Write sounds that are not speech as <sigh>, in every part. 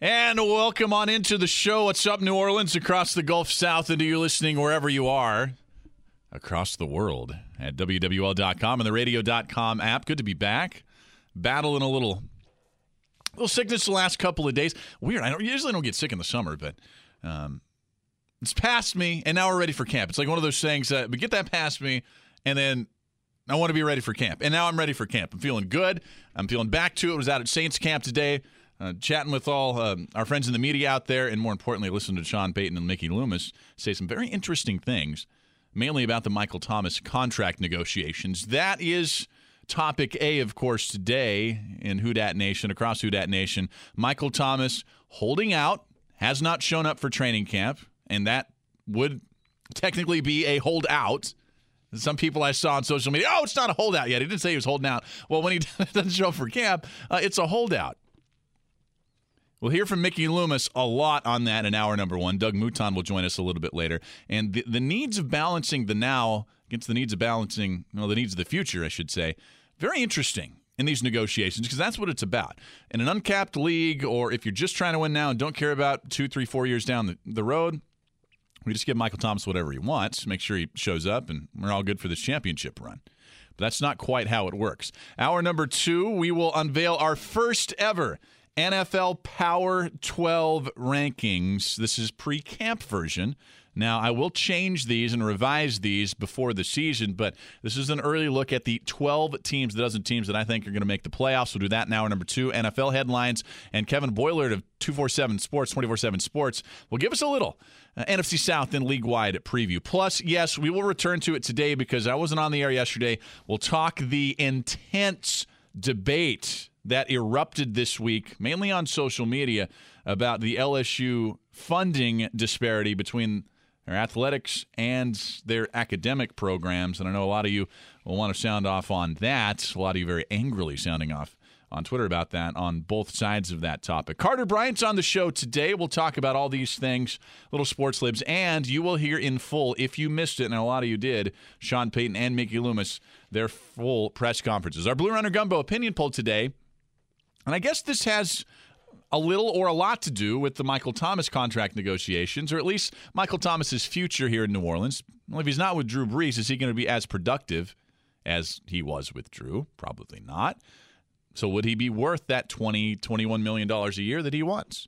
And welcome on into the show. What's up, New Orleans, across the Gulf South, and to you listening wherever you are across the world at WWL.com and the radio.com app. Good to be back. Battling a little little sickness the last couple of days. Weird. I don't, usually don't get sick in the summer, but um, it's past me, and now we're ready for camp. It's like one of those things that, but get that past me, and then I want to be ready for camp. And now I'm ready for camp. I'm feeling good. I'm feeling back to it. I was out at Saints camp today, uh, chatting with all um, our friends in the media out there, and more importantly, listening to Sean Payton and Mickey Loomis say some very interesting things, mainly about the Michael Thomas contract negotiations. That is topic A, of course, today in Who Dat Nation, across Who Dat Nation. Michael Thomas holding out, has not shown up for training camp, and that would technically be a holdout. Some people I saw on social media, oh, it's not a holdout yet. He didn't say he was holding out. Well, when he <laughs> doesn't show up for camp, uh, it's a holdout. We'll hear from Mickey Loomis a lot on that in hour number one. Doug Mouton will join us a little bit later. And the, the needs of balancing the now against the needs of balancing, well, the needs of the future, I should say, very interesting in these negotiations because that's what it's about. In an uncapped league, or if you're just trying to win now and don't care about two, three, four years down the, the road, we just give Michael Thomas whatever he wants, make sure he shows up, and we're all good for this championship run. But that's not quite how it works. Hour number two, we will unveil our first ever NFL Power 12 rankings. This is pre camp version. Now, I will change these and revise these before the season, but this is an early look at the 12 teams, the dozen teams that I think are going to make the playoffs. We'll do that now. number two. NFL headlines and Kevin Boilard of 247 Sports, 24 7 Sports, will give us a little uh, NFC South and league wide preview. Plus, yes, we will return to it today because I wasn't on the air yesterday. We'll talk the intense debate that erupted this week, mainly on social media, about the LSU funding disparity between their athletics and their academic programs. And I know a lot of you will want to sound off on that. A lot of you very angrily sounding off on Twitter about that on both sides of that topic. Carter Bryant's on the show today. We'll talk about all these things, little sports libs, and you will hear in full, if you missed it, and a lot of you did, Sean Payton and Mickey Loomis, their full press conferences. Our Blue Runner Gumbo opinion poll today, and I guess this has a little or a lot to do with the Michael Thomas contract negotiations, or at least Michael Thomas's future here in New Orleans. Well, if he's not with Drew Brees, is he going to be as productive as he was with Drew? Probably not. So would he be worth that 20, 21 million dollars a year that he wants?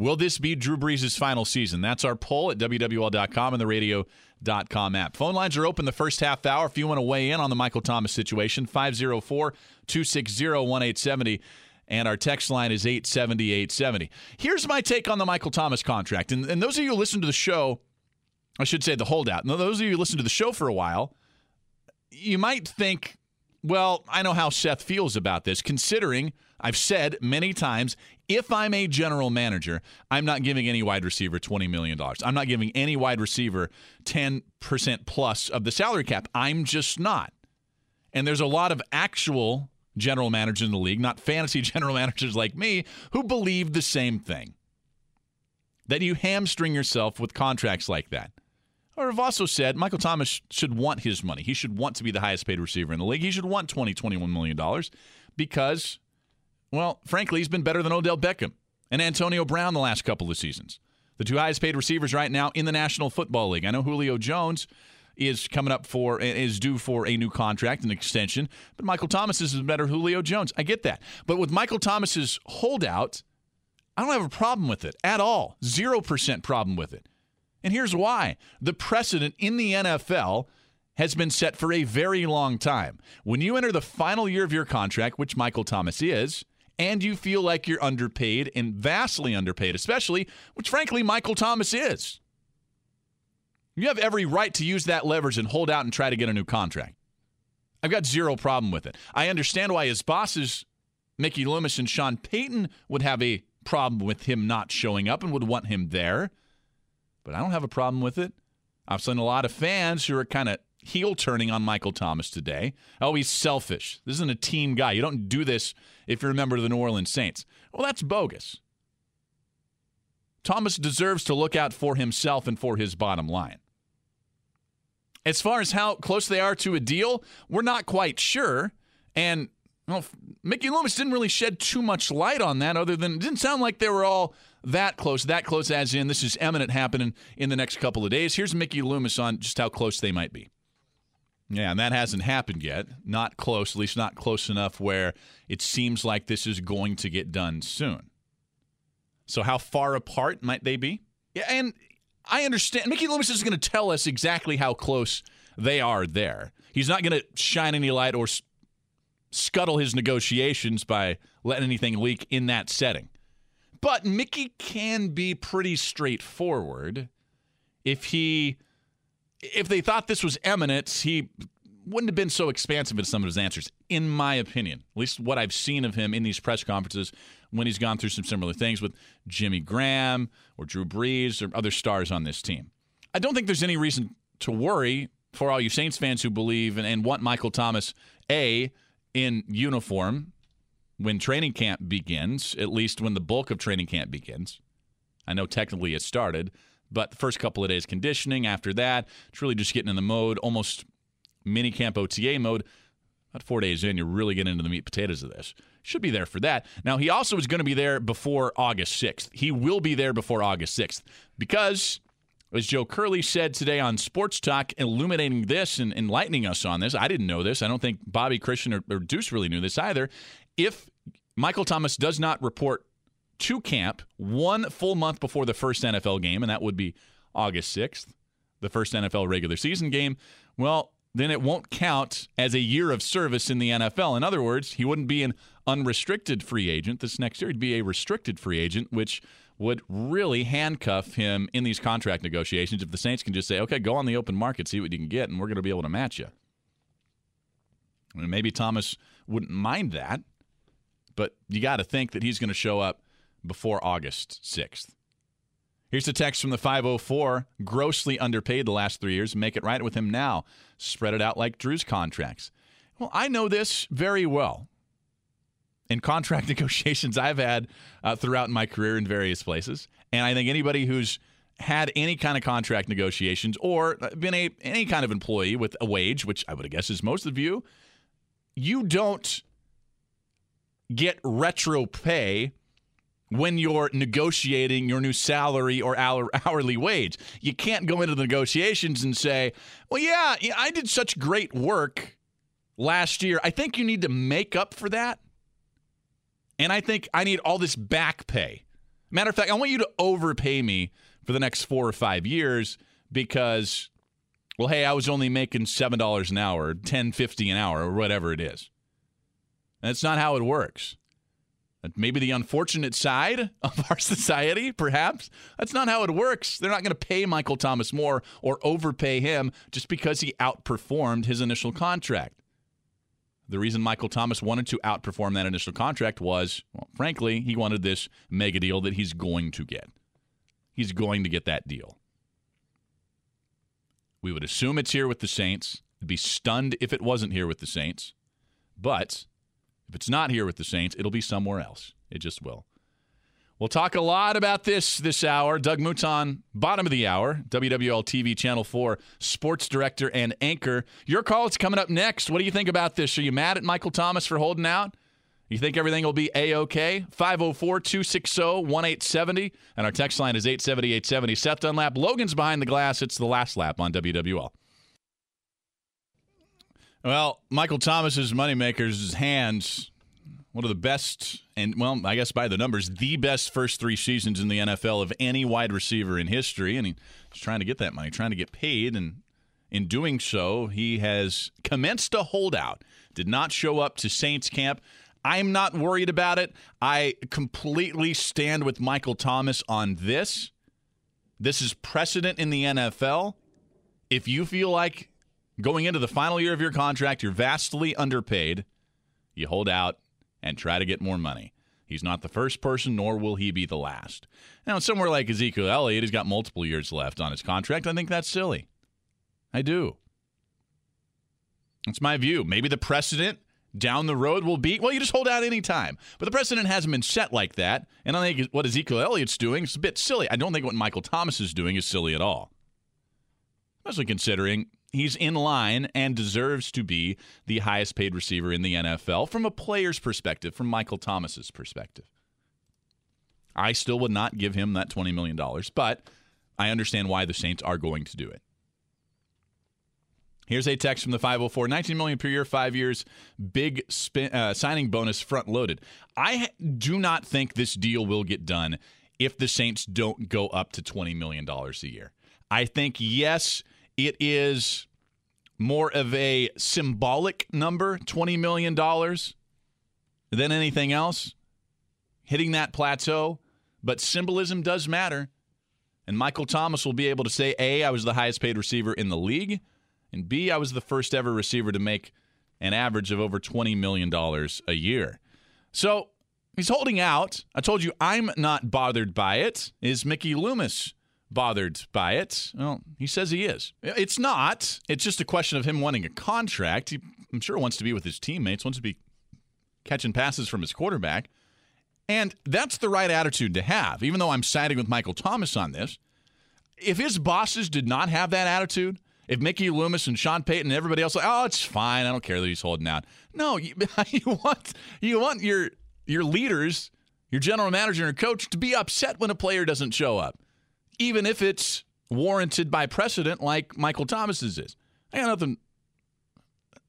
Will this be Drew Brees' final season? That's our poll at WWL.com and the radio.com app. Phone lines are open the first half hour if you want to weigh in on the Michael Thomas situation. 504 260 1870 and our text line is 870 870. Here's my take on the Michael Thomas contract. And, and those of you who listen to the show, I should say the holdout, and those of you who listen to the show for a while, you might think, well, I know how Seth feels about this, considering I've said many times if I'm a general manager, I'm not giving any wide receiver $20 million. I'm not giving any wide receiver 10% plus of the salary cap. I'm just not. And there's a lot of actual general managers in the league, not fantasy <laughs> general managers like me, who believe the same thing. That you hamstring yourself with contracts like that. Or have also said Michael Thomas should want his money. He should want to be the highest paid receiver in the league. He should want $20, $21 million because, well, frankly, he's been better than Odell Beckham and Antonio Brown the last couple of seasons. The two highest paid receivers right now in the National Football League. I know Julio Jones is coming up for is due for a new contract, an extension. But Michael Thomas is better Julio Jones. I get that. But with Michael Thomas's holdout, I don't have a problem with it at all. Zero percent problem with it. And here's why: the precedent in the NFL has been set for a very long time. When you enter the final year of your contract, which Michael Thomas is, and you feel like you're underpaid and vastly underpaid, especially, which frankly Michael Thomas is. You have every right to use that leverage and hold out and try to get a new contract. I've got zero problem with it. I understand why his bosses, Mickey Loomis and Sean Payton, would have a problem with him not showing up and would want him there. But I don't have a problem with it. I've seen a lot of fans who are kind of heel turning on Michael Thomas today. Oh, he's selfish. This isn't a team guy. You don't do this if you're a member of the New Orleans Saints. Well, that's bogus. Thomas deserves to look out for himself and for his bottom line. As far as how close they are to a deal, we're not quite sure. And well, Mickey Loomis didn't really shed too much light on that, other than it didn't sound like they were all that close. That close, as in this is imminent happening in the next couple of days. Here's Mickey Loomis on just how close they might be. Yeah, and that hasn't happened yet. Not close, at least not close enough where it seems like this is going to get done soon. So, how far apart might they be? Yeah, and I understand. Mickey Loomis is going to tell us exactly how close they are there. He's not going to shine any light or scuttle his negotiations by letting anything leak in that setting. But Mickey can be pretty straightforward if he if they thought this was eminent, he wouldn't have been so expansive in some of his answers, in my opinion. At least what I've seen of him in these press conferences when he's gone through some similar things with Jimmy Graham or Drew Brees or other stars on this team. I don't think there's any reason to worry for all you Saints fans who believe and, and want Michael Thomas, A, in uniform when training camp begins, at least when the bulk of training camp begins. I know technically it started, but the first couple of days conditioning, after that, it's really just getting in the mode, almost mini camp OTA mode. About four days in, you're really getting into the meat potatoes of this. Should be there for that. Now, he also is going to be there before August 6th. He will be there before August 6th because, as Joe Curley said today on Sports Talk, illuminating this and enlightening us on this, I didn't know this. I don't think Bobby Christian or, or Deuce really knew this either. If Michael Thomas does not report to camp one full month before the first NFL game, and that would be August 6th, the first NFL regular season game, well, then it won't count as a year of service in the NFL. In other words, he wouldn't be an unrestricted free agent this next year. He'd be a restricted free agent, which would really handcuff him in these contract negotiations if the Saints can just say, okay, go on the open market, see what you can get, and we're going to be able to match you. I mean, maybe Thomas wouldn't mind that, but you got to think that he's going to show up before August 6th. Here's a text from the 504 grossly underpaid the last three years. Make it right with him now. Spread it out like Drew's contracts. Well, I know this very well. In contract <laughs> negotiations I've had uh, throughout my career in various places. And I think anybody who's had any kind of contract negotiations or been a any kind of employee with a wage, which I would guess is most of you, you don't get retro pay when you're negotiating your new salary or <laughs> hourly wage. You can't go into the negotiations and say, well, yeah, I did such great work last year. I think you need to make up for that. And I think I need all this back pay. Matter of fact, I want you to overpay me for the next four or five years because, well, hey, I was only making $7 an hour, ten fifty an hour, or whatever it is. That's not how it works. Maybe the unfortunate side <laughs> of our society, perhaps. That's not how it works. They're not going to pay Michael Thomas more or overpay him just because he outperformed his initial contract. The reason Michael Thomas wanted to outperform that initial contract was, well, frankly, he wanted this mega deal that he's going to get. He's going to get that deal. We would assume it's here with the Saints. Be stunned if it wasn't here with the Saints. But if it's not here with the Saints, it'll be somewhere else. It just will. We'll talk a lot about this this hour. Doug Mouton, bottom of the hour, WWL TV Channel 4 sports director and anchor. Your call is coming up next. What do you think about this? Are you mad at Michael Thomas for holding out? You think everything will be A OK? 504 260 1870. And our text line is 870 870. Seth Dunlap. Logan's behind the glass. It's the last lap on WWL. Well, Michael Thomas's moneymakers' hands, one of the best, and well, I guess by the numbers, the best first three seasons in the NFL of any wide receiver in history. And he's trying to get that money, trying to get paid. And in doing so, he has commenced a holdout, did not show up to Saints camp. I'm not worried about it. I completely stand with Michael Thomas on this. This is precedent in the NFL. If you feel like Going into the final year of your contract, you're vastly underpaid. You hold out and try to get more money. He's not the first person, nor will he be the last. Now, somewhere like Ezekiel Elliott, he's got multiple years left on his contract. I think that's silly. I do. That's my view. Maybe the precedent down the road will be well, you just hold out any time. But the precedent hasn't been set like that. And I think what Ezekiel Elliott's doing is a bit silly. I don't think what Michael Thomas is doing is silly at all. Especially considering he's in line and deserves to be the highest paid receiver in the NFL from a player's perspective, from Michael Thomas's perspective. I still would not give him that $20 million, but I understand why the Saints are going to do it. Here's a text from the 504 19 million per year, five years, big spin, uh, signing bonus front loaded. I do not think this deal will get done if the Saints don't go up to $20 million a year. I think, yes, it is more of a symbolic number, $20 million, than anything else, hitting that plateau. But symbolism does matter. And Michael Thomas will be able to say, A, I was the highest paid receiver in the league, and B, I was the first ever receiver to make an average of over $20 million a year. So he's holding out. I told you I'm not bothered by it. Is Mickey Loomis bothered by it? Well, he says he is. It's not. It's just a question of him wanting a contract. He, I'm sure, wants to be with his teammates, wants to be catching passes from his quarterback. And that's the right attitude to have, even though I'm siding with Michael Thomas on this. If his bosses did not have that attitude, if Mickey Loomis and Sean Payton and everybody else, like, oh, it's fine. I don't care that he's holding out. No, <laughs> you, you want you want your your leaders, your general manager and coach, to be upset when a player doesn't show up even if it's warranted by precedent like Michael Thomas's is. I got nothing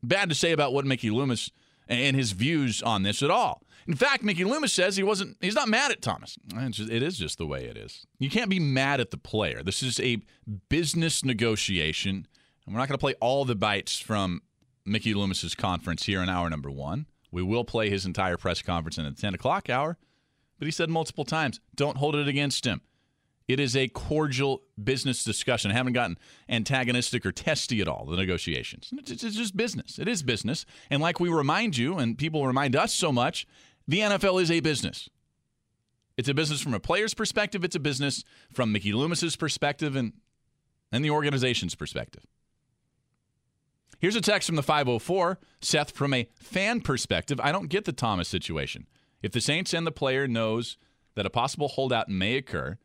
bad to say about what Mickey Loomis and his views on this at all. In fact, Mickey Loomis says he wasn't he's not mad at Thomas. It's just, it is just the way it is. You can't be mad at the player. This is a business negotiation, and we're not going to play all the bites from Mickey Loomis's conference here in hour number 1. We will play his entire press conference in the 10 o'clock hour, but he said multiple times, don't hold it against him. It is a cordial business discussion. I haven't gotten antagonistic or testy at all, the negotiations. It's, it's just business. It is business. And like we remind you, and people remind us so much, the NFL is a business. It's a business from a player's perspective, it's a business from Mickey Loomis's perspective and, and the organization's perspective. Here's a text from the 504, Seth, from a fan perspective. I don't get the Thomas situation. If the Saints and the player knows that a possible holdout may occur,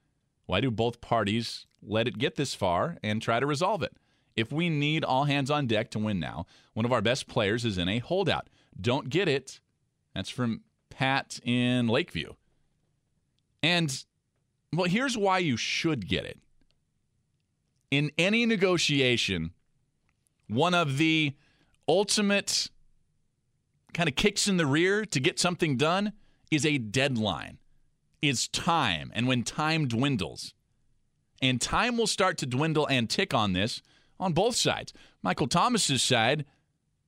why do both parties let it get this far and try to resolve it? If we need all hands on deck to win now, one of our best players is in a holdout. Don't get it. That's from Pat in Lakeview. And, well, here's why you should get it. In any negotiation, one of the ultimate kind of kicks in the rear to get something done is a deadline is time. And when time dwindles, and time will start to dwindle and tick on this on both sides. Michael Thomas's side,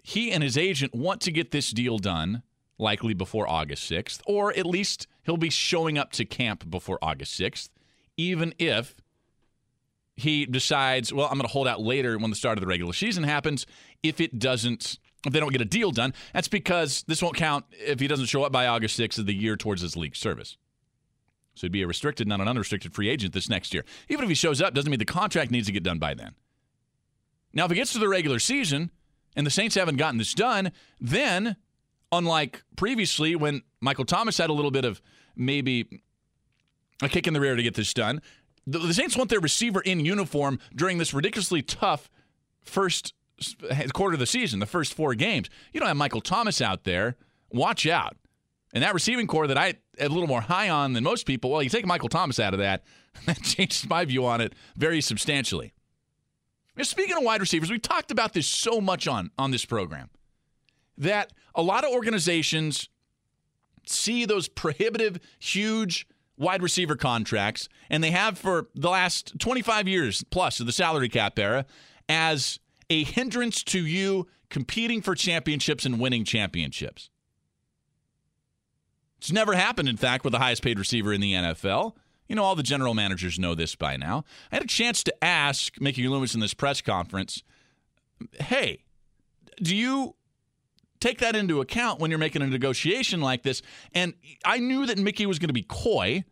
he and his agent want to get this deal done likely before August 6th, or at least he'll be showing up to camp before August 6th, even if he decides, well, I'm going to hold out later when the start of the regular season happens. If it doesn't, if they don't get a deal done, that's because this won't count if he doesn't show up by August 6th of the year towards his league service. So he'd be a restricted, not an unrestricted free agent this next year. Even if he shows up, doesn't mean the contract needs to get done by then. Now, if it gets to the regular season and the Saints haven't gotten this done, then, unlike previously when Michael Thomas had a little bit of maybe a kick in the rear to get this done, the, the Saints want their receiver in uniform during this ridiculously tough first quarter of the season, the first four games. You don't have Michael Thomas out there. Watch out. And that receiving corps that I a little more high on than most people, well, you take Michael Thomas out of that, <laughs> that changes my view on it very substantially. Speaking of wide receivers, we've talked about this so much on, on this program that a lot of organizations see those prohibitive, huge wide receiver contracts, and they have for the last 25 years plus of the salary cap era, as a hindrance to you competing for championships and winning championships. It's never happened, in fact, with the highest paid receiver in the NFL. You know, all the general managers know this by now. I had a chance to ask Mickey Loomis in this press conference, hey, do you take that into account when you're making a negotiation like this. And I knew that Mickey was going to be coy.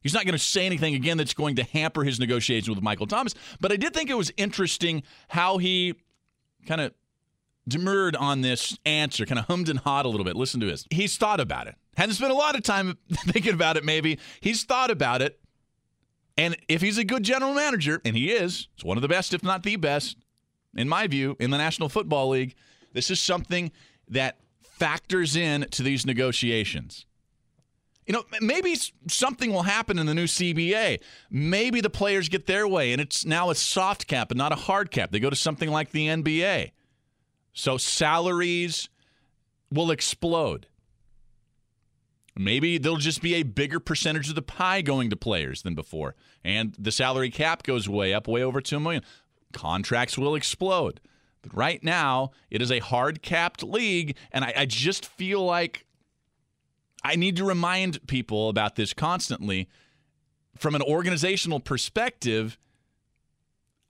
He's not going to say anything again that's going to hamper his negotiation with Michael Thomas. But I did think it was interesting how he kind of demurred on this answer, kind of hummed and hawed a little bit. Listen to this. He's thought about it. Hadn't spent a lot of time <laughs> thinking about it, maybe. He's thought about it. And if he's a good general manager, and he is, he's one of the best, if not the best, in my view, in the National Football League, this is something that factors in to these negotiations. You know, maybe something will happen in the new CBA. Maybe the players get their way and it's now a soft cap and not a hard cap. They go to something like the NBA. So salaries will explode. Maybe there'll just be a bigger percentage of the pie going to players than before. And the salary cap goes way up, way over 2 million. Contracts will explode. But right now, it is a hard capped league, and I, I just feel like I need to remind people about this constantly. From an organizational perspective,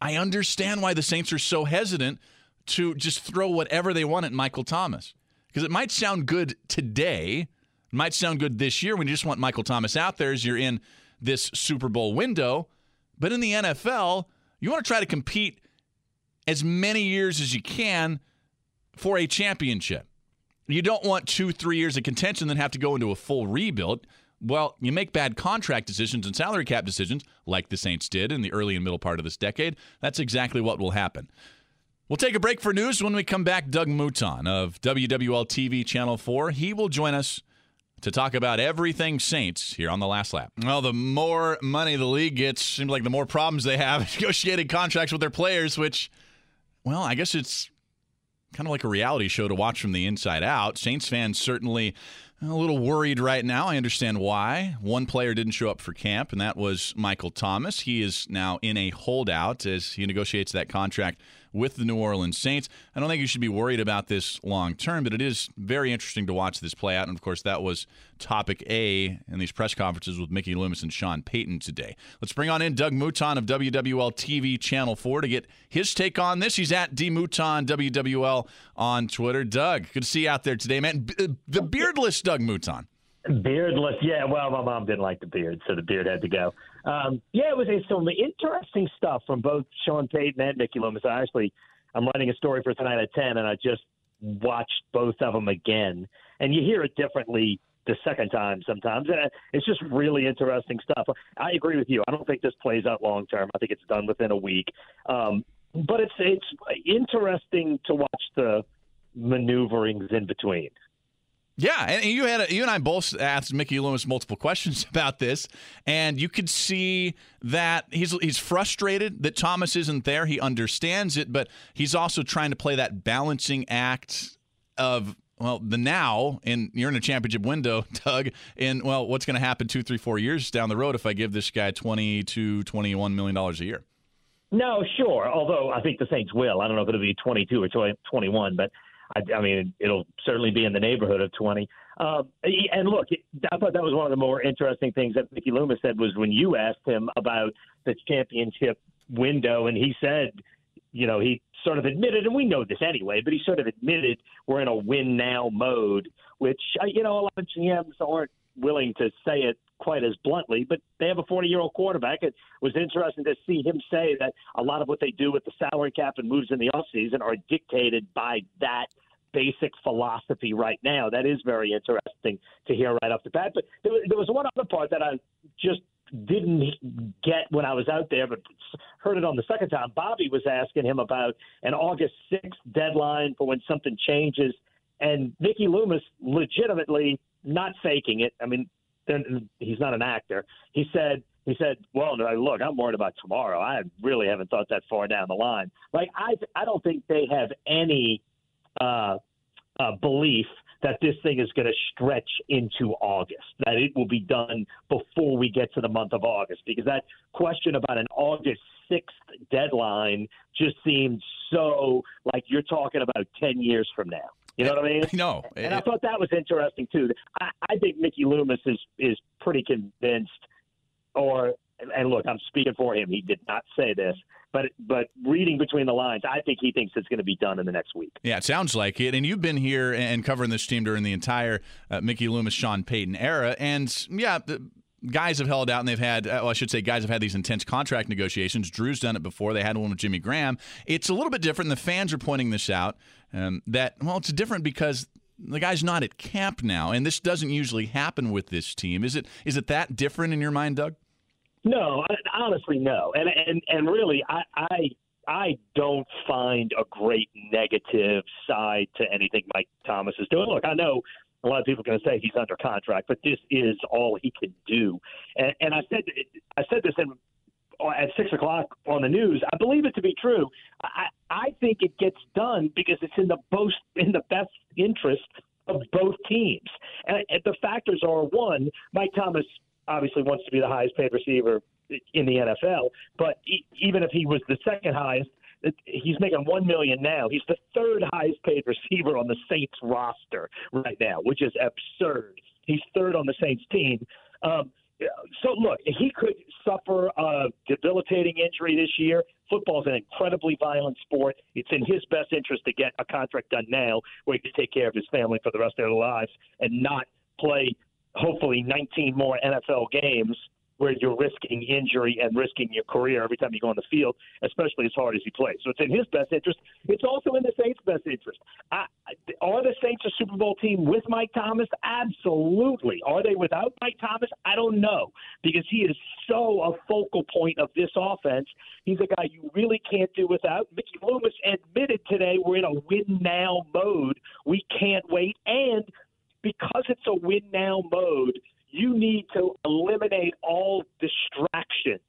I understand why the Saints are so hesitant to just throw whatever they want at Michael Thomas. Because it might sound good today, it might sound good this year when you just want Michael Thomas out there as you're in this Super Bowl window. But in the NFL, you want to try to compete as many years as you can for a championship. You don't want two, three years of contention, then have to go into a full rebuild. Well, you make bad contract decisions and salary cap decisions, like the Saints did in the early and middle part of this decade. That's exactly what will happen. We'll take a break for news. When we come back, Doug Mouton of WWL TV Channel 4. He will join us to talk about everything Saints here on the last lap. Well, the more money the league gets, seems like the more problems they have <laughs> negotiating contracts with their players, which well, I guess it's kind of like a reality show to watch from the inside out. Saints fans certainly a little worried right now. I understand why. One player didn't show up for camp, and that was Michael Thomas. He is now in a holdout as he negotiates that contract with the New Orleans Saints. I don't think you should be worried about this long term, but it is very interesting to watch this play out. And of course, that was topic A in these press conferences with Mickey Loomis and Sean Payton today. Let's bring on in Doug Mouton of WWL TV Channel 4 to get his take on this. He's at D Mouton WWL on Twitter. Doug, good to see you out there today, man. Uh, the beardless Doug Mouton. Beardless, yeah. Well, my mom didn't like the beard, so the beard had to go. Um, yeah, it was some interesting stuff from both Sean Payton and Mickey Loomis. I actually, I'm writing a story for tonight at ten, and I just watched both of them again, and you hear it differently the second time sometimes, and it's just really interesting stuff. I agree with you. I don't think this plays out long term. I think it's done within a week, um, but it's it's interesting to watch the maneuverings in between. Yeah, and you had a, you and I both asked Mickey Loomis multiple questions <laughs> about this, and you could see that he's he's frustrated that Thomas isn't there. He understands it, but he's also trying to play that balancing act of well the now, and you're in a championship window, <laughs> Doug. And well, what's going to happen two, three, four years down the road if I give this guy twenty to twenty one million dollars a year? No, sure. Although I think the Saints will. I don't know if it'll be twenty two or twenty one, but I, I mean, it'll certainly be in the neighborhood of 20. Uh, and look, I thought that was one of the more interesting things that Mickey Loomis said was when you asked him about the championship window, and he said, you know, he sort of admitted, and we know this anyway, but he sort of admitted we're in a win now mode, which, uh, you know, a lot of GMs aren't willing to say it quite as bluntly, but they have a 40 year old quarterback. It was interesting to see him say that a lot of what they do with the salary cap and moves in the offseason are dictated by that basic philosophy right now. That is very interesting to hear right off the bat. But there, there was one other part that I just didn't get when I was out there, but heard it on the second time. Bobby was asking him about an August 6th deadline for when something changes. And Mickey Loomis legitimately not faking it. I mean, he's not an actor. He said, he said, "Well, look, I'm worried about tomorrow. I really haven't thought that far down the line. Like I, I don't think they have any uh, uh, belief that this thing is going to stretch into August, that it will be done before we get to the month of August, because that question about an August 6th deadline just seems so like you're talking about 10 years from now. You know what I mean? <laughs> No. And I thought that was interesting too. I, I think Mickey Loomis is is pretty convinced, or and look, I'm speaking for him. He did not say this, but but reading between the lines, I think he thinks it's going to be done in the next week. Yeah, it sounds like it. And you've been here and covering this team during the entire uh, Mickey Loomis, Sean Payton era, and yeah. The, guys have held out and they've had, well, I should say, guys have had these intense contract negotiations. Drew's done it before. They had one with Jimmy Graham. It's a little bit different. The fans are pointing this out um, that, well, it's different because the guy's not at camp now, and this doesn't usually happen with this team. Is it? Is it that different in your mind, Doug? No, honestly, no. And and and really, I I I don't find a great negative side to anything Mike Thomas is doing. Look, I know a lot of people are going to say he's under contract, but this is all he can do. And, and I said I said this in, at six o'clock on the news. I believe it to be true. I I think it gets done because it's in the most in the best interest of both teams. And, and the factors are one, Mike Thomas obviously wants to be the highest paid receiver in the NFL. But even if he was the second highest, he's making one million now. He's the third highest paid receiver on the Saints roster right now, which is absurd. He's third on the Saints team. Um, so look, he could suffer a debilitating injury this year. Football is an incredibly violent sport. It's in his best interest to get a contract done now, where he can take care of his family for the rest of their lives and not play hopefully 19 more NFL games where you're risking injury and risking your career every time you go on the field, especially as hard as he plays. So it's in his best interest. It's also in the Saints' best interest. I, are the Saints a Super Bowl team with Mike Thomas? Absolutely. Are they without Mike Thomas? I don't know because he is so a focal point of this offense. He's a guy you really can't do without. Mickey Loomis admitted today we're in a win now mode. We can't wait. And because it's a win now mode, you need to eliminate all distractions.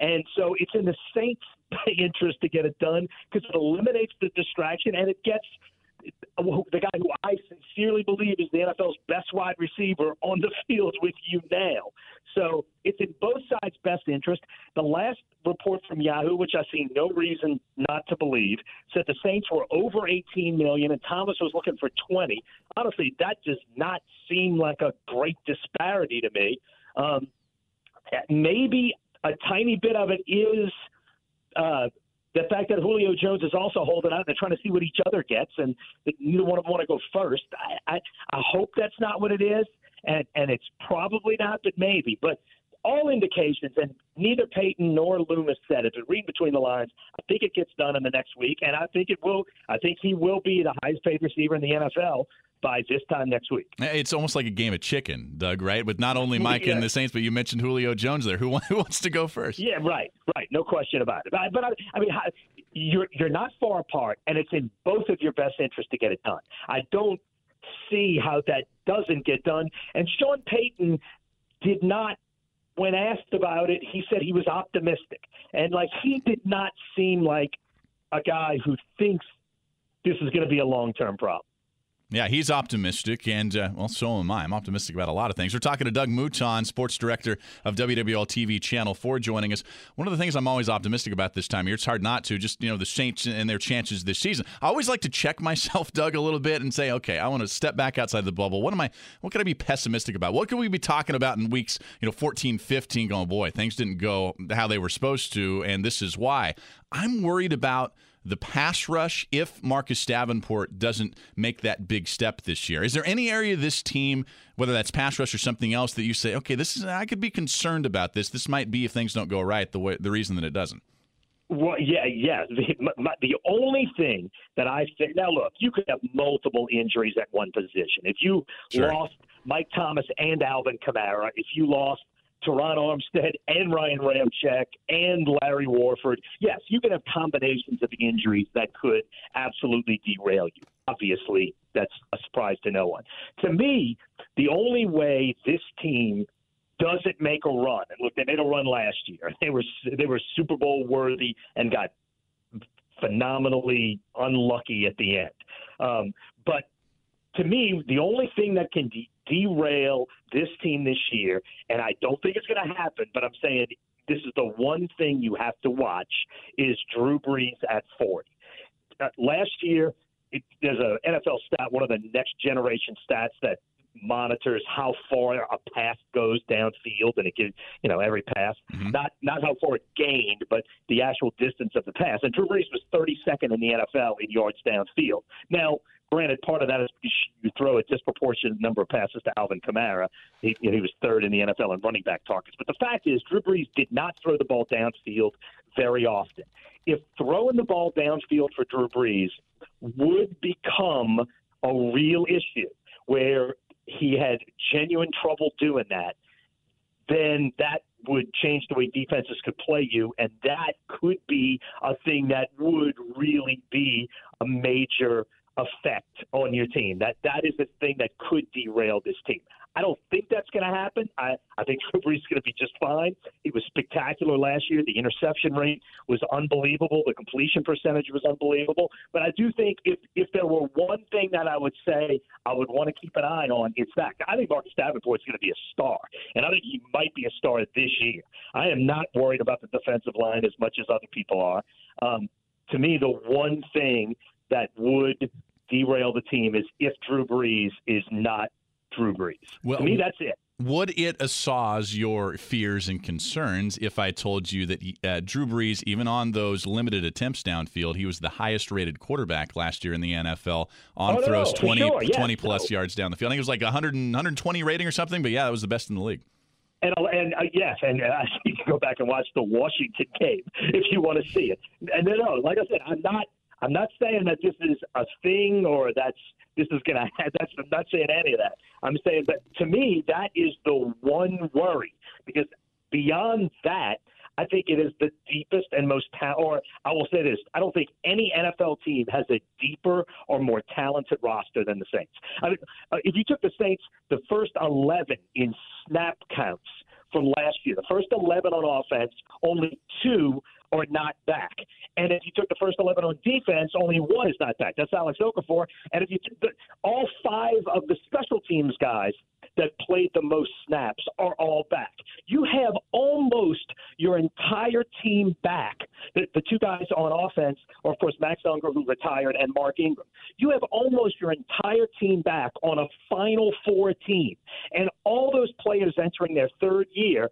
And so it's in the Saints' <laughs> interest to get it done because it eliminates the distraction and it gets the guy who I sincerely believe is the NFL's best wide receiver on the <laughs> field with you now. So it's in both sides' best interest. The last report from Yahoo, which I see no reason not to believe, said the Saints were over 18 million and Thomas was looking for 20. Honestly, that does not seem like a great disparity to me. Um, maybe a tiny bit of it is uh, the fact that Julio Jones is also holding out and they're trying to see what each other gets, and neither one of them want to go first. I, I, I hope that's not what it is, and and it's probably not, but maybe. But all indications, and neither Payton nor Loomis said it, but read between the lines, I think it gets done in the next week, and I think it will. I think he will be the highest paid receiver in the NFL by this time next week. It's almost like a game of chicken, Doug, right? With not only <laughs> Mike yeah. and the Saints, but you mentioned Julio Jones there. <laughs> Who, who wants to go first? Yeah, right, right. No question about it. But, but I, I mean, you're you're not far apart, and it's in both of your best interests to get it done. I don't see how that doesn't get done. And Sean Payton did not when asked about it, he said he was optimistic. And like he did not seem like a guy who thinks this is going to be a long term problem. Yeah, he's optimistic, and uh, well, so am I. I'm optimistic about a lot of things. We're talking to Doug Mouton, sports director of WWL TV Channel 4, joining us. One of the things I'm always optimistic about this time of year, it's hard not to, just, you know, the Saints and their chances this season. I always like to check <laughs> myself, Doug, a little bit and say, okay, I want to step back outside the bubble. What am I, what can I be pessimistic about? What could we be talking about in weeks, you know, 14, 15, going, boy, things didn't go how they were supposed to, and this is why. I'm worried about – the pass rush if Marcus Davenport doesn't make that big step this year? Is there any area of this team, whether that's pass rush or something else, that you say, okay, this is I could be concerned about this. This might be if things don't go right the way the reason that it doesn't. Well, yeah, yeah. The, my, the only thing that I think now, look, you could have multiple injuries at one position. If you sure. lost Mike Thomas and Alvin Kamara, if you lost Terron Armstead and Ryan Ramczyk and Larry Warford. Yes, you can have combinations of injuries that could absolutely derail you. Obviously, that's a surprise to no one. To me, the only way this team doesn't make a run, and look, they made a run last year. <laughs> They were they were Super Bowl worthy and got phenomenally unlucky at the end. Um, but to me, the only thing that can de- derail this team this year, and I don't think it's going to happen, but I'm saying this is the one thing you have to watch is Drew Brees at 40. Uh, last year, it, there's a NFL stat, one of the next generation stats that monitors how far a pass goes downfield, and it gives you know every pass, Mhm. not not how far it gained, but the actual distance of the pass. And Drew Brees was 32nd in the NFL in yards downfield. Now, granted, part of that is because you throw a disproportionate number of passes to Alvin Kamara. He, you know, he was third in the NFL in running back targets. But the fact is, Drew Brees did not throw the ball downfield very often. If throwing the ball downfield for Drew Brees would become a real issue where he had genuine trouble doing that, then that would change the way defenses could play you, and that could be a thing that would really be a major effect on your team. That that is the thing that could derail this team. I don't think that's going to happen. I, I think Drew Brees is going to be just fine. He was spectacular last year. The interception rate was unbelievable. The completion percentage was unbelievable. But I do think if if there were one thing that I would say I would want to keep an eye on, it's that. I think Marcus Davenport is going to be a star, and I think he might be a star this year. I am not worried about the defensive line as much as other people are. Um, to me, the one thing that would derail the team is if Drew Brees is not Drew Brees. Well, to me, that's it. Would it assuage your fears and concerns if I told you that uh, Drew Brees, even on those limited attempts downfield, he was the highest rated quarterback last year in the NFL on Oh, throws for 20, sure. Yes, 20 plus no. yards down the field? I think it was like 100, 120 rating or something, but yeah, that was the best in the league. And and uh, yes, and uh, <laughs> you can go back and watch the Washington game <laughs> if you want to see it. And then, no, like I said, I'm not. I'm not saying that this is a thing or that's this is going <laughs> to. That's I'm not saying any of that. I'm saying that to me that is the one worry because beyond that, I think it is the deepest and most ta- or I will say this: I don't think any NFL team has a deeper or more talented roster than the Saints. I mean, uh, if you took the Saints, the first 11 in snap counts from last year, the first 11 on offense, only two are not back. And if you took the first 11 on defense, only one is not back. That's Alex Okafor. And if you took the, all five of the special teams guys that played the most snaps are all back. You have almost your entire team back. The, the two guys on offense are, of course, Max Unger, who retired, and Mark Ingram. You have almost your entire team back on a Final Four team. And all those players entering their third year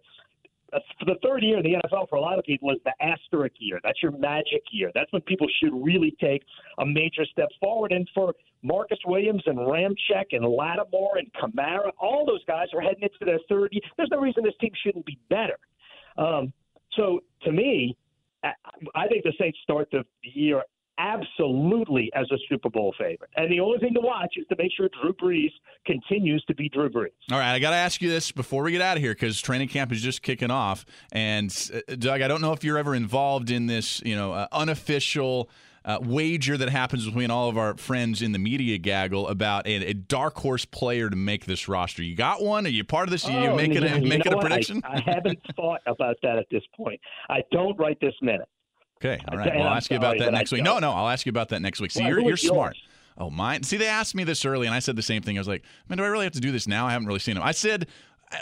uh, for the third year in the NFL for a lot of people is the asterisk year. That's your magic year. That's when people should really take a major step forward. And for Marcus Williams and Ramczyk and Lattimore and Kamara, all those guys are heading into their third year. There's no reason this team shouldn't be better. Um, so to me, I, think the Saints start the year absolutely as a Super Bowl favorite. And the only thing to watch is to make sure Drew Brees continues to be Drew Brees. All right, I got to ask you this before we get out of here because training camp is just kicking off. And uh, Doug, I don't know if you're ever involved in this, you know, uh, unofficial. Uh, wager that happens between all of our friends in the media gaggle about a, a dark horse player to make this roster. You got one? Are you part of this? Are you Oh, making a, you making a prediction? I, I haven't <laughs> thought about that at this point. I don't right this minute. Okay, all right. I- right. and Well, I'll ask you about that next week. No, no, I'll ask you about that next week. See, Why, you're, you're smart. yours? Oh, mine. See, they asked me this early, and I said the same thing. I was like, man, do I really have to do this now? I haven't really seen him. I said,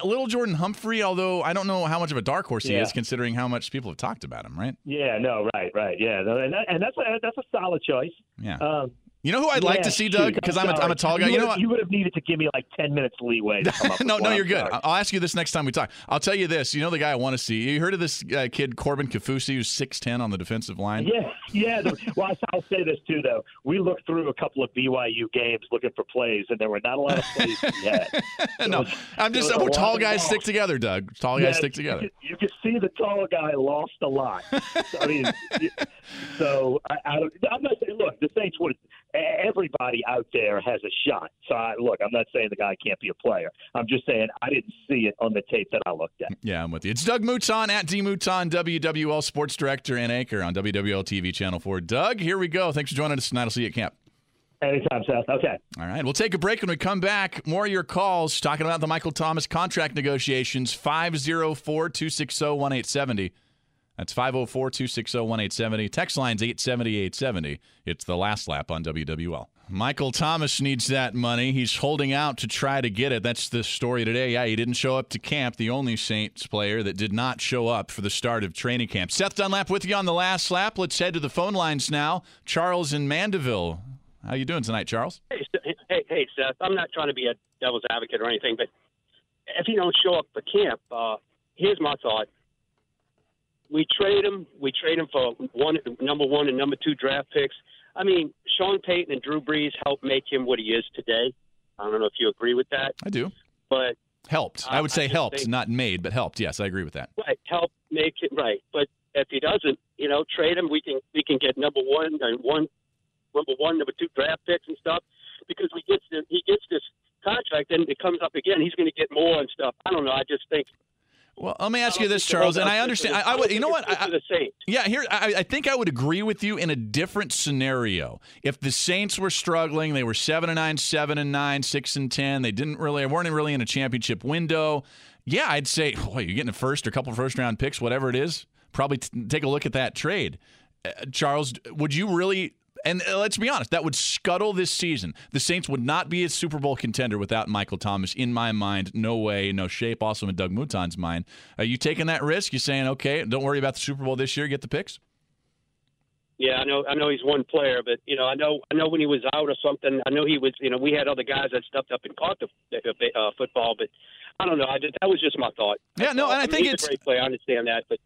little Jordan Humphrey, although I don't know how much of a dark horse he is, considering how much people have talked about him, right? Yeah, no, right, right, yeah, and, that, and that's a, that's a solid choice. Yeah. Um, you know who I'd like to see, Doug? <laughs> Because I'm, a, I'm a tall guy. You, You know what? you would have needed to give me like ten minutes leeway. To come up <laughs> with no, no, I'm you're good. I'll ask you this next time we talk. I'll tell you this. You know the guy I want to see. You heard of this uh, kid Corbin Kaufusi, who's six ten on the defensive line? Yeah, yeah. The, well, I'll say this too, though. We looked through a couple of BYU games looking for plays, and there were not a lot of plays yet. <laughs> no, was- I'm just. there was a Oh, tall guys stick together, Doug. Tall guys Yeah, stick together. You can, you could see the tall guy lost a lot. I mean, so I, I don't, I'm not saying. Look, the Saints would. Everybody out there has a shot. So I, look, I'm not saying the guy can't be a player. I'm just saying I didn't see it on the tape that I looked at. Yeah, I'm with you. It's Doug Mouton at D Mouton, WWL Sports Director and Anchor on WWL TV Channel 4. Doug, here we go. Thanks for joining us tonight. I'll see you at camp. Anytime, Seth. Okay. All right, we'll take a break when we come back. More of your calls talking about the Michael Thomas contract negotiations. 504 260 1870. That's 504 260 1870. Text line's 870 870. It's the last lap on WWL. Michael Thomas needs that money. He's holding out to try to get it. That's the story today. Yeah, he didn't show up to camp, the only Saints player that did not show up for the start of training camp. Seth Dunlap with you on the last lap. Let's head to the phone lines now. Charles in Mandeville. How you doing tonight, Charles? Hey, Hey, hey, Seth. I'm not trying to be a devil's advocate or anything, but if he don't show up for camp, uh, here's my thought. We trade him. We trade him for one, number one and number two draft picks. I mean, Sean Payton and Drew Brees helped make him what he is today. I don't know if you agree with that. I do. But helped. I would say I helped, think- not made, but helped. Yes, I agree with that. right, help make it right. But if he doesn't, you know, trade him, we can we can get number one and one, number one, number two draft picks and stuff. Because we gets the, he gets this contract, and it comes up again. He's going to get more and stuff. I don't know. I just think. Well, let me ask you this, Charles, and I understand. I, I would, you know what? I, for the Saints. Yeah, here I, I think I would agree with you in a different scenario. If the Saints were struggling, they were seven and nine, seven and nine, six and ten. They didn't really weren't really in a championship window. Yeah, I'd say, boy, you're getting a first or a couple of first round picks, whatever it is. Probably t- take a look at that trade, uh, Charles. Would you really? And uh, let's be honest, that would scuttle this season. The Saints would not be a Super Bowl contender without Michael Thomas. In my mind, no way, no shape. Also in Doug Mouton's mind, are you taking that risk? You're saying, okay, don't worry about the Super Bowl this year, get the picks? Yeah, I know. I know he's one player, but you know, I know. I know when he was out or something. I know he was. You know, we had other guys that stepped up and caught the the, uh, football, but I don't know. I just, that was just my thought. Yeah, no, and I mean, think he's it's- a great play. I understand that, but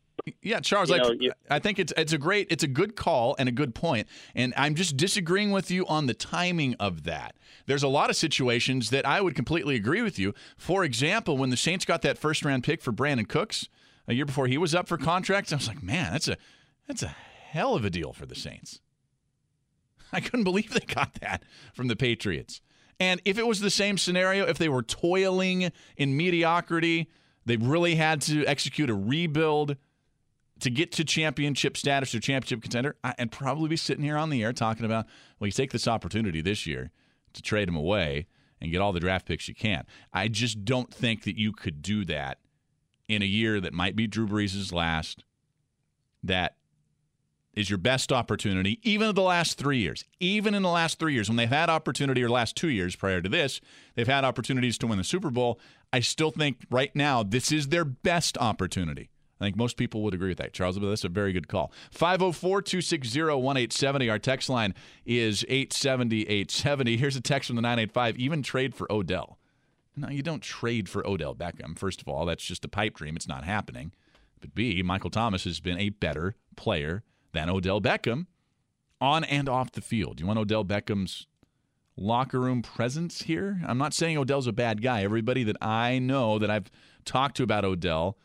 Yeah, Charles, I, know, you- I think it's it's a great it's a good call and a good point, and I'm just disagreeing with you on the timing of that. There's a lot of situations that I would completely agree with you. For example, when the Saints got that first round pick for Brandin Cooks a year before he was up for contract, I was like, man, that's a that's a hell of a deal for the Saints. <laughs> I couldn't believe they got that from the Patriots. And if it was the same scenario, if they were toiling in mediocrity, they really had to execute a rebuild to get to championship status or championship contender, and probably be sitting here on the air talking about, well, you take this opportunity this year to trade him away and get all the draft picks you can. I just don't think that you could do that in a year that might be Drew Brees' last, that is your best opportunity, even in the last three years. Even in the last three years, when they've had opportunity, or last two years prior to this, they've had opportunities to win the Super Bowl. I still think right now this is their best opportunity. I think most people would agree with that. Charles, that's a very good call. 504 260 1870. Our text line is 870 870. Here's a text from the 985. Even trade for Odell. No, you don't trade for Odell Beckham. First of all, that's just a pipe dream. It's not happening. But B, Michael Thomas has been a better player than Odell Beckham on and off the field. You want Odell Beckham's locker room presence here? I'm not saying Odell's a bad guy. Everybody that I know that I've talked to about Odell,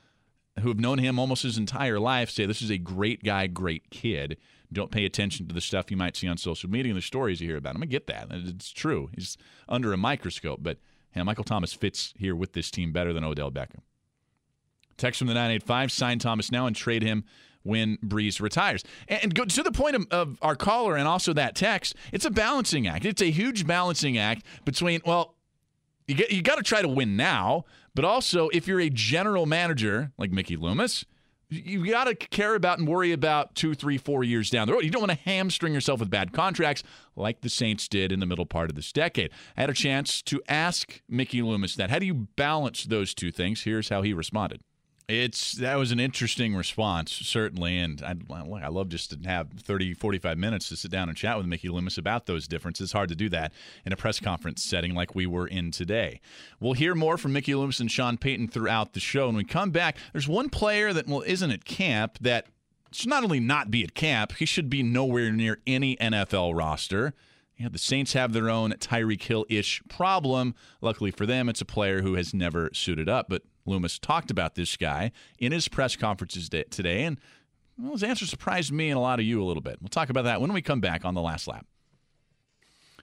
who have known him almost his entire life, say this is a great guy, great kid. Don't pay attention to the stuff you might see on social media and the stories you hear about him. I get that. It's true. He's under a microscope. But yeah, Michael Thomas fits here with this team better than Odell Beckham. Text from the 985, sign Thomas now and trade him when Brees retires. And to the point of, of our caller and also that text, it's a balancing act. It's a huge balancing act between, well, you you got to try to win now, but also if you're a general manager like Mickey Loomis, you got to care about and worry about two, three, four years down the road. You don't want to hamstring yourself with bad contracts like the Saints did in the middle part of this decade. I had a chance to ask Mickey Loomis that. How do you balance those two things? Here's how he responded. It's that was an interesting response, certainly, and I'd, I love just to have 30, 45 minutes to sit down and chat with Mickey Loomis about those differences. Hard to do that in a press conference setting like we were in today. We'll hear more from Mickey Loomis and Sean Payton throughout the show. When we come back, there's one player that well isn't at camp that should not only not be at camp, he should be nowhere near any NFL roster. Yeah, the Saints have their own Tyreek Hill ish problem. Luckily for them, it's a player who has never suited up. But Loomis talked about this guy in his press conferences today, and well, his answer surprised me and a lot of you a little bit. We'll talk about that when we come back on the last lap.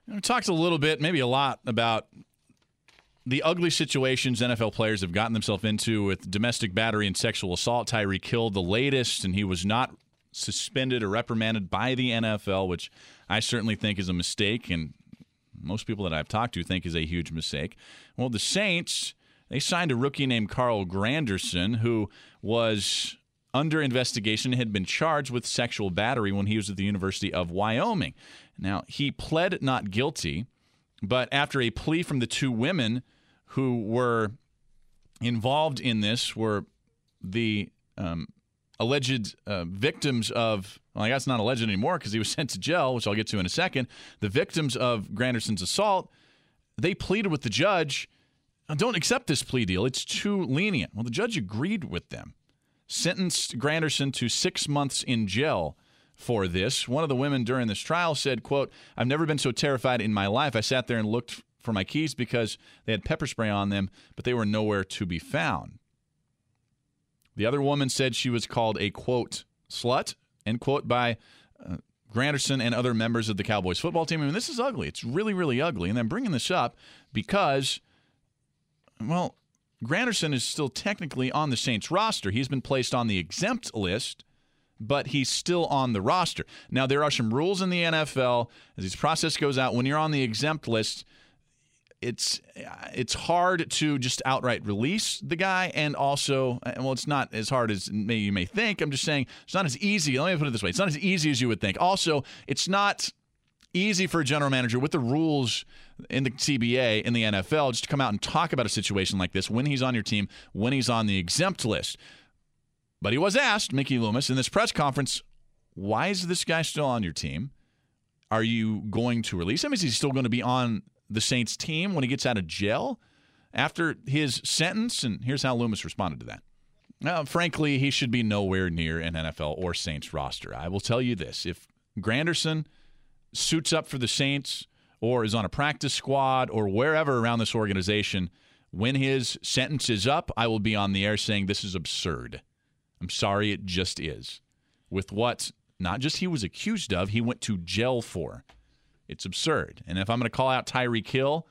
We talked a little bit, maybe a lot, about the ugly situations NFL players have gotten themselves into with domestic battery and sexual assault. Tyreek Hill the latest, and he was not suspended or reprimanded by the NFL, which I certainly think is a mistake, and most people that I've talked to think is a huge mistake. Well, the Saints, they signed a rookie named Carl Granderson, who was under investigation, had been charged with sexual battery when he was at the University of Wyoming. Now, he pled not guilty, but after a plea from the two women who were involved in this, were the um, alleged uh, victims of, well, I guess not alleged anymore because he was <laughs> sent to jail, which I'll get to in a second. The victims of Granderson's assault they pleaded with the judge, don't accept this plea deal. It's too lenient. Well, the judge agreed with them, sentenced Granderson to six months in jail for this. One of the women during this trial said, quote, I've never been so terrified in my life. I sat there and looked for my keys because they had pepper spray on them, but they were nowhere to be found. The other woman said she was called a quote slut, end quote, by uh, Granderson and other members of the Cowboys football team. I mean, this is ugly. It's really, really ugly. And I'm bringing this up because, well, Granderson is still technically on the Saints roster. He's been placed on the exempt list, but he's still on the roster. Now, there are some rules in the NFL as this process goes out. When you're on the exempt list, it's it's hard to just outright release the guy, and also, well, it's not as hard as you may think. I'm just saying it's not as easy. Let me put it this way: it's not as easy as you would think. Also, it's not easy for a general manager with the rules in the CBA in the NFL just to come out and talk about a situation like this when he's on your team, when he's on the exempt list. But he was asked, Mickey Loomis, in this press conference, why is this guy still on your team? Are you going to release him? Is he still going to be on the Saints team when he gets out of jail after his sentence. And here's how Loomis responded to that. Frankly, he should be nowhere near an NFL or Saints roster. I will tell you this if Granderson suits up for the Saints or is on a practice squad or wherever around this organization, when his sentence is up, I will be on the air saying this is absurd. I'm sorry, it just is. With what not just he was accused of, he went to jail for. It's absurd. And if I'm going to call out Tyreek Hill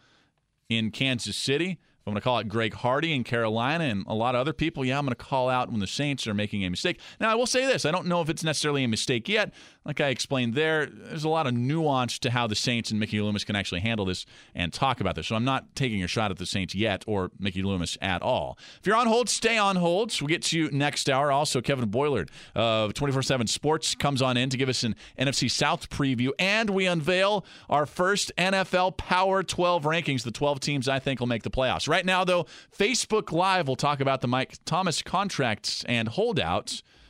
in Kansas City, if I'm going to call out Greg Hardy in Carolina and a lot of other people, yeah, I'm going to call out when the Saints are making a mistake. Now, I will say this I don't know if it's necessarily a mistake yet. Like I explained there, there's a lot of nuance to how the Saints and Mickey Loomis can actually handle this and talk about this. So I'm not taking a shot at the Saints yet or Mickey Loomis at all. If you're on hold, stay on hold. So we'll get to you next hour. Also, Kevin Boilard of 24 7 Sports comes on in to give us an NFC South preview. And we unveil our first NFL Power 12 rankings, the 12 teams I think will make the playoffs. Right now, though, Facebook Live will talk about the Mike Thomas contracts and holdouts.